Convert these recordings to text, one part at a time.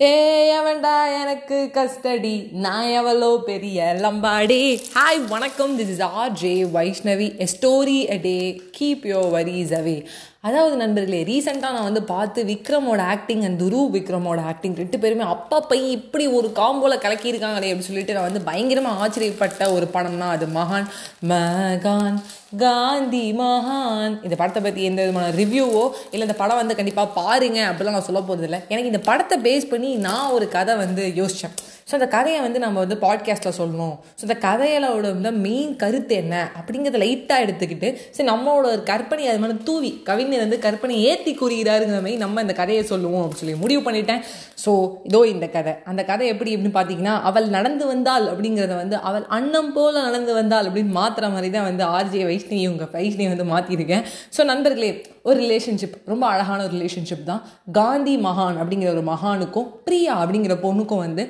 ஏ அவன்டா எனக்கு கஸ்டடி? நான் எவ்வளோ பெரிய லம்பாடி? ஹாய் வணக்கம். This is R J Vaishnavi a story a day keep your worries away அதாவது நண்பர்களே ரீசெண்டாக நான் வந்து பார்த்து விக்ரமோட ஆக்டிங் அண்ட் துரு விக்ரமோட ஆக்டிங் ரெண்டு பேருமே அப்பா பை இப்படி ஒரு காம்போல கலக்கியிருக்காங்களே அப்படின்னு சொல்லிட்டு நான் வந்து பயங்கரமாக ஆச்சரியப்பட்ட ஒரு படம்னா அது மகான் மகான் காந்தி மகான். இந்த படத்தை பற்றி எந்த விதமான ரிவ்யூவோ இல்லை இந்த படம் வந்து கண்டிப்பாக பாருங்க அப்படிலாம் நான் சொல்ல போகிறதில்ல எனக்கு இந்த படத்தை பேஸ் பண்ணி நான் ஒரு கதை வந்து யோசித்தேன் ஸோ அந்த கதையை வந்து நம்ம வந்து பாட்காஸ்ட்டில் சொல்லணும். ஸோ அந்த கதையோட வந்து மெயின் கருத்து என்ன? அப்படிங்கிறத லைட்டாக எடுத்துக்கிட்டு சரி நம்மளோட ஒரு கற்பனை அது மாதிரி தூவி கவிஞர் வந்து கற்பனை ஏற்றி கூறுகிறாருங்கிற மாதிரி நம்ம இந்த கதையை சொல்லுவோம் அப்படின்னு சொல்லி முடிவு பண்ணிட்டேன். ஸோ இதோ இந்த கதை. அந்த கதை எப்படி அப்படின்னு பார்த்தீங்கன்னா அவள் நடந்து வந்தாள் அப்படிங்கிறத வந்து அவள் அன்னம் போல நடந்து வந்தாள் அப்படின்னு மாற்றுற மாதிரி தான் வந்து ஆர்ஜே வைஷ்ணவி உங்கள் வைஷ்ணவி வந்து மாற்றிருக்கேன் ஸோ நண்பர்களே ஒரு ரிலேஷன்ஷிப் ரொம்ப அழகான ஒரு ரிலேஷன்ஷிப் தான். காந்தி மகான் அப்படிங்கிற ஒரு மகானுக்கும் பிரியா அப்படிங்கிற பொண்ணுக்கும் வந்து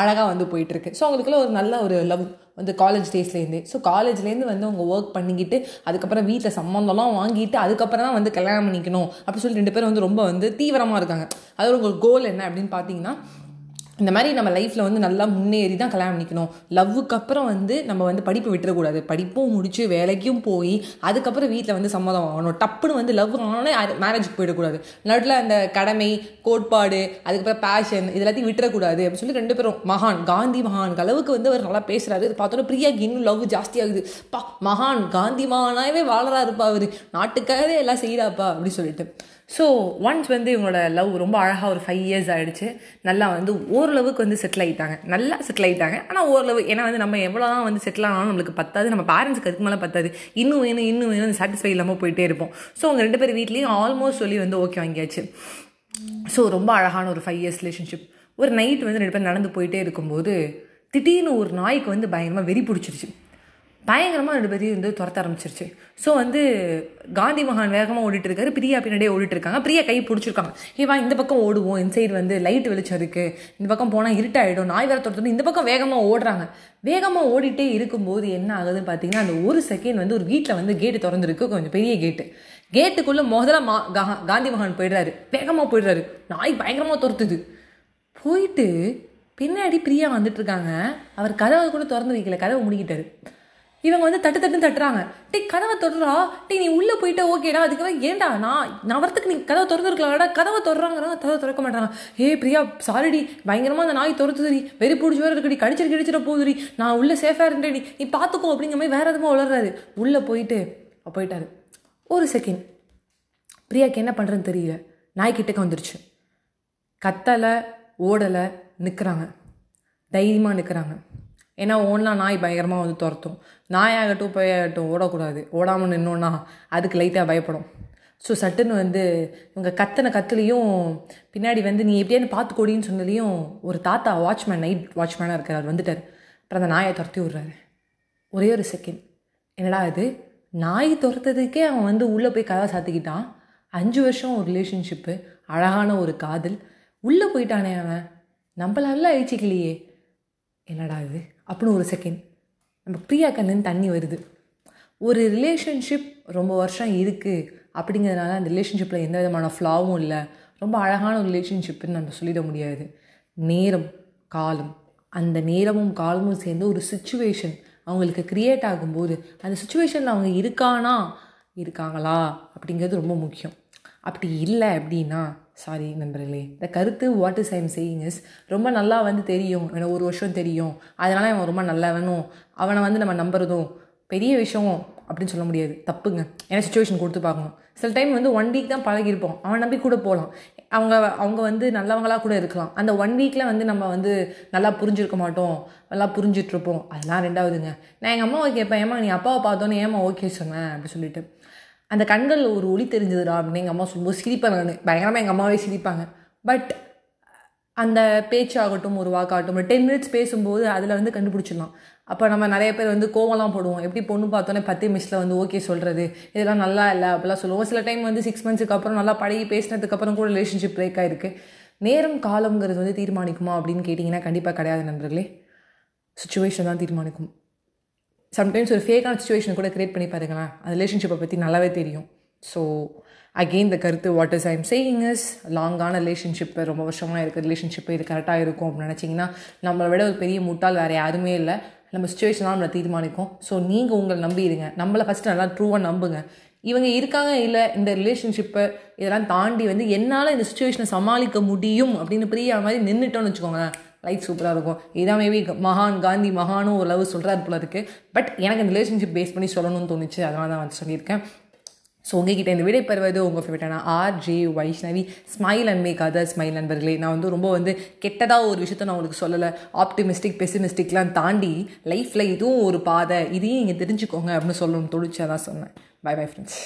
அழகாக வந்து போயிட்டுருக்கு. ஸோ அவங்களுக்குள்ள ஒரு நல்ல ஒரு லவ் வந்து காலேஜ் டேஸ்லேருந்தே ஸோ காலேஜ்லேருந்து வந்து அவங்க ஒர்க் பண்ணிக்கிட்டு அதுக்கப்புறம் வீட்டில் சம்மந்தம்லாம் வாங்கிட்டு அதுக்கப்புறம் தான் வந்து கல்யாணம் பண்ணிக்கணும் அப்படின்னு சொல்லி ரெண்டு பேரும் வந்து ரொம்ப வந்து தீவிரமாக இருக்காங்க. அதோட உங்கள் கோல் என்ன அப்படின்னு பார்த்தீங்கன்னா இந்த மாதிரி நம்ம லைஃப்பில் வந்து நல்லா முன்னேறி தான் கல்யாணம் பண்ணிக்கணும். லவ்வுக்கு அப்புறம் வந்து நம்ம வந்து படிப்பு விட்டுறக்கூடாது. படிப்பும் முடிச்சு வேலைக்கும் போய் அதுக்கப்புறம் வீட்டில் வந்து சம்மதம் ஆகணும் டப்புன்னு வந்து லவ் ஆனாலே மேரேஜுக்கு போயிடக்கூடாது. நடுவில் அந்த கடமை கோட்பாடு அதுக்கப்புறம் பேஷன் இது எல்லாத்தையும் விட்டுறக்கூடாது. அப்படின்னு சொல்லி ரெண்டு பேரும் மகான் காந்தி மகான் அளவுக்கு வந்து அவர் நல்லா பேசுகிறாரு இது பார்த்தோன்னா பிரியாக்கு இன்னும் லவ் ஜாஸ்தியாகுது பா மகான் காந்தி மகானாகவே வாழறாருப்பா அவர். நாட்டுக்காகவே எல்லாம் செய்கிறாப்பா அப்படின்னு சொல்லிட்டு. ஸோ ஒன்ஸ் வந்து இவங்களோட லவ் ரொம்ப அழகாக ஒரு ஃபைவ் இயர்ஸ் ஆகிடுச்சு நல்லா வந்து ஓரளவுக்கு வந்து செட்டில் ஆகிட்டாங்க நல்லா செட்டில் ஆகிட்டாங்க ஆனால் ஓரளவு ஏன்னா வந்து நம்ம எவ்வளோ தான் வந்து செட்டில் ஆனாலும் நம்மளுக்கு பத்தாது. நம்ம பேரண்ட்ஸ்க்கு அதுக்கு மேலே பத்தாது. இன்னும் வேணும் இன்னும் வேணும் சாட்டிஸ்ஃபை இல்லாமல் போயிட்டே இருப்போம். ஸோ அவங்க ரெண்டு பேர் வீட்லேயும் ஆல்மோஸ்ட் சொல்லி வந்து ஓகே வாங்கியாச்சு. ஸோ ரொம்ப அழகான ஒரு ஃபைவ் இயர்ஸ் ரிலேஷன்ஷிப் ஒரு நைட் வந்து ரெண்டு பேர் நடந்து போயிட்டே இருக்கும்போது திடீர்னு ஒரு நாய்க்கு வந்து பயங்கரமாக வெறி பிடிச்சிருச்சு. பயங்கரமாக ரெண்டு பேரையும் வந்து துரத்த ஆரம்பிச்சிருச்சு. ஸோ வந்து காந்தி மகான் வேகமாக ஓடிட்டு இருக்காரு. பிரியா பின்னாடியே ஓடிட்டு இருக்காங்க. பிரியா கை பிடிச்சிருக்காங்க. ஏ வா இந்த பக்கம் ஓடுவோம். இந்த சைடு வந்து லைட் வெளிச்சம் இருக்குது இந்த பக்கம் போனால் இருட்டாயிடும். நாய் வேற துரத்து இந்த பக்கம் வேகமாக ஓடுறாங்க. வேகமாக ஓடிட்டே இருக்கும்போது என்ன ஆகுதுன்னு பார்த்தீங்கன்னா அந்த ஒரு செகண்ட் வந்து ஒரு வீட்டில் வந்து கேட்டு திறந்துருக்கு. கொஞ்சம் பெரிய கேட்டு கேட்டுக்குள்ளே முதல்ல மா காந்தி மகான் போயிடுறாரு. வேகமாக போயிடுறாரு. நாய் பயங்கரமாக துரத்துது. போயிட்டு பின்னாடி பிரியா வந்துட்டு இருக்காங்க. அவர் கதவை கூட திறந்து வைக்கல. கதவை முடிக்கிட்டாரு. இவங்க வந்து தட்டு தட்டுன்னு தட்டுறாங்க. டே கதவை தொடரா டே நீ உள்ளே போயிட்ட ஓகேடா அதுக்கப்புறம் ஏன்டா? நான் நான் வரத்துக்கு நீ கதவை திறந்துருக்கலாம்டா கதவை தொடறாங்கிறாங்க கதவை திறக்க மாட்டாங்க ஏ பிரியா சாரிடி பயங்கரமாக அந்த நாய் துரத்துதுடி. வெறி பிடிச்சி வேறு இருக்குடி. கடிச்சிட்டு கடிச்சிட போகுதுடி. நான் உள்ளே சேஃபாக இருந்தேடி நீ பார்த்துக்கோ அப்படிங்கிற மாதிரி வேறு எதுவும் வளர்றாரு உள்ளே போயிட்டு போயிட்டாரு. ஒரு செகண்ட் பிரியாக்கு என்ன பண்ணுறதுன்னு தெரியல. நாய் கிட்டக்க வந்துருச்சு. கத்தலை ஓடலை நிற்கிறாங்க தைரியமாக நிற்கிறாங்க ஏன்னா ஓடனா நாய் பயங்கரமாக வந்து துரத்தும். நாயாகட்டும் போயாகட்டும் ஓடக்கூடாது. ஓடாமல் நின்னோன்னா அதுக்கு லைட்டாக பயப்படும். ஸோ சட்டுன்னு வந்து இவங்க கத்தின கத்துலேயும் பின்னாடி வந்து நீ எப்படியானு பார்த்து கொடின்னு சொன்னதுலேயும் ஒரு தாத்தா வாட்ச்மேன் நைட் வாட்ச்மேனாக இருக்கார். வந்துட்டார். அப்புறம் அந்த நாயை துரத்தி விட்றாரு. ஒரே ஒரு செகண்ட் என்னடா இது? நாய் துரத்ததுக்கே அவன் வந்து உள்ளே போய் கதவை சாத்திக்கிட்டான். அஞ்சு வருஷம் ஒரு ரிலேஷன்ஷிப்பு அழகான ஒரு காதல். உள்ளே போயிட்டானே அவன். நம்மளால அழிச்சிக்கலையே என்னடா இது? அப்படின்னு ஒரு செகண்ட் நம்ம பிரியா கண்ணுன்னு தண்ணி வருது. ஒரு ரிலேஷன்ஷிப் ரொம்ப வருஷம் இருக்குது அப்படிங்கிறதுனால அந்த ரிலேஷன்ஷிப்பில் எந்த விதமான ஃப்ளாவும் இல்லை. ரொம்ப அழகான ஒரு ரிலேஷன்ஷிப்புன்னு நம்ம சொல்லிட முடியாது. நேரம் காலம். அந்த நேரமும் காலமும் சேர்ந்து ஒரு சுச்சுவேஷன் அவங்களுக்கு க்ரியேட் ஆகும்போது அந்த சுச்சுவேஷனில் அவங்க இருக்கானா? இருக்காங்களா? அப்படிங்கிறது ரொம்ப முக்கியம். அப்படி இல்லை அப்படின்னா சாரி நண்பர்களே இந்த கருத்து what is I'm saying is ரொம்ப நல்லா வந்து தெரியும். எனக்கு ஒரு வருஷம் தெரியும். அதனால் அவன் ரொம்ப நல்லவனும். அவனை வந்து நம்ம நம்புறதும் பெரிய விஷயம் அப்படின்னு சொல்ல முடியாது. தப்புங்க. ஏன்னா சுச்சுவேஷன் கொடுத்து பார்க்கணும். சில டைம் வந்து ஒன் வீக் தான் பழகிருப்போம் அவன் நம்பி கூட போகலாம். அவங்க அவங்க வந்து நல்லவங்களாக கூட இருக்கலாம். அந்த ஒன் வீக்கில் வந்து நம்ம வந்து நல்லா புரிஞ்சிருக்க மாட்டோம். நல்லா புரிஞ்சிட்ருப்போம் அதெல்லாம் ரெண்டாவதுங்க. நான் எங்கள் அம்மாவை கேட்பேன் ஏமா நீ அப்பாவை பார்த்தோன்னே ஏமா ஓகே சொன்னேன் அப்படி சொல்லிட்டு. அந்த கண்களில் ஒரு ஒளி தெரிஞ்சதுடா அப்படின்னு எங்கள் அம்மா சொல்லும்போது சிரிப்பேன் நான். பயங்கரமாக எங்கள் அம்மாவே சிரிப்பாங்க. பட் அந்த பேச்சாகட்டும் ஒரு வாக்காகட்டும் ஒரு டென் மினிட்ஸ் பேசும்போது அதில் வந்து கண்டுபிடிச்சிடலாம். அப்போ நம்ம நிறைய பேர் வந்து கோவம்லாம் போடுவோம். எப்படி பொண்ணு பார்த்தோன்னே பத்து மிஸ்ஸில் வந்து ஓகே சொல்கிறது இதெல்லாம் நல்லா இல்லை அப்படிலாம் சொல்லுவோம். சில டைம் வந்து சிக்ஸ் மந்த்ஸுக்கு அப்புறம் நல்லா பழகி பேசினதுக்கப்புறம் கூட ரிலேஷன்ஷிப் பிரேக் ஆகிருக்கு நேரம் காலங்கிறது வந்து தீர்மானிக்குமா அப்படின்னு கேட்டிங்கன்னா கண்டிப்பாக கிடையாது நண்பர்களே. சுச்சுவேஷன் தான் தீர்மானிக்கும். சம்டைம்ஸ் ஒரு ஃபேக்கான சுச்சுவேஷன் கூட க்ரியேட் பண்ணி பாருங்களேன். அந்த ரிலேஷன்ஷிப்பை பற்றி நல்லாவே தெரியும். ஸோ அகெயின் இந்த கருத்து what is I'm saying is லாங்கான relationship ரொம்ப வருஷமாக இருக்க ரிலேஷன்ஷிப்பு இது கரெக்டாக இருக்கும் அப்படின்னு நினச்சிங்கன்னா நம்மளை விட ஒரு பெரிய முட்டாள் வேறு யாருமே இல்லை. நம்ம சுச்சுவேஷன் தான் நம்மளை தீர்மானிக்கும். ஸோ நீங்கள் உங்களை நம்பிடுங்க. நம்மளை ஃபஸ்ட்டு நல்லா ட்ரூவாக நம்புங்க. இவங்க இருக்காங்க இல்லை இந்த ரிலேஷன்ஷிப்பை இதெல்லாம் தாண்டி வந்து என்னால் இந்த சுச்சுவேஷனை சமாளிக்க முடியும் அப்படின்னு பிரியா மாதிரி நின்றுட்டோன்னு வச்சுக்கோங்களேன். லைஃப் சூப்பராக இருக்கும். இதான் மேபி மகான் காந்தி மகானும் ஒரு லவ் சொல்கிறார் போல இருக்குது பட் எனக்கு இந்த ரிலேஷன்ஷிப் பேஸ் பண்ணி சொல்லணும்னு தோணுச்சு. அதனால தான் வந்து சொல்லியிருக்கேன். ஸோ உங்ககிட்ட இந்த விடை பெறுவது உங்கள் ஃபேவரட்டான R J Vaishnavi smile and make other smile நண்பர்களே. நான் வந்து ரொம்ப வந்து கெட்டதாக ஒரு விஷயத்த நான் உங்களுக்கு சொல்லலை. ஆப்டிமிஸ்டிக் பெசிமிஸ்டிக்லாம் தாண்டி லைஃப்பில் இதுவும் ஒரு பாதை. இதையும் நீங்கள் தெரிஞ்சுக்கோங்க அப்படின்னு சொல்லணும்னு தோணுச்சு. தான் சொன்னேன். By bye friends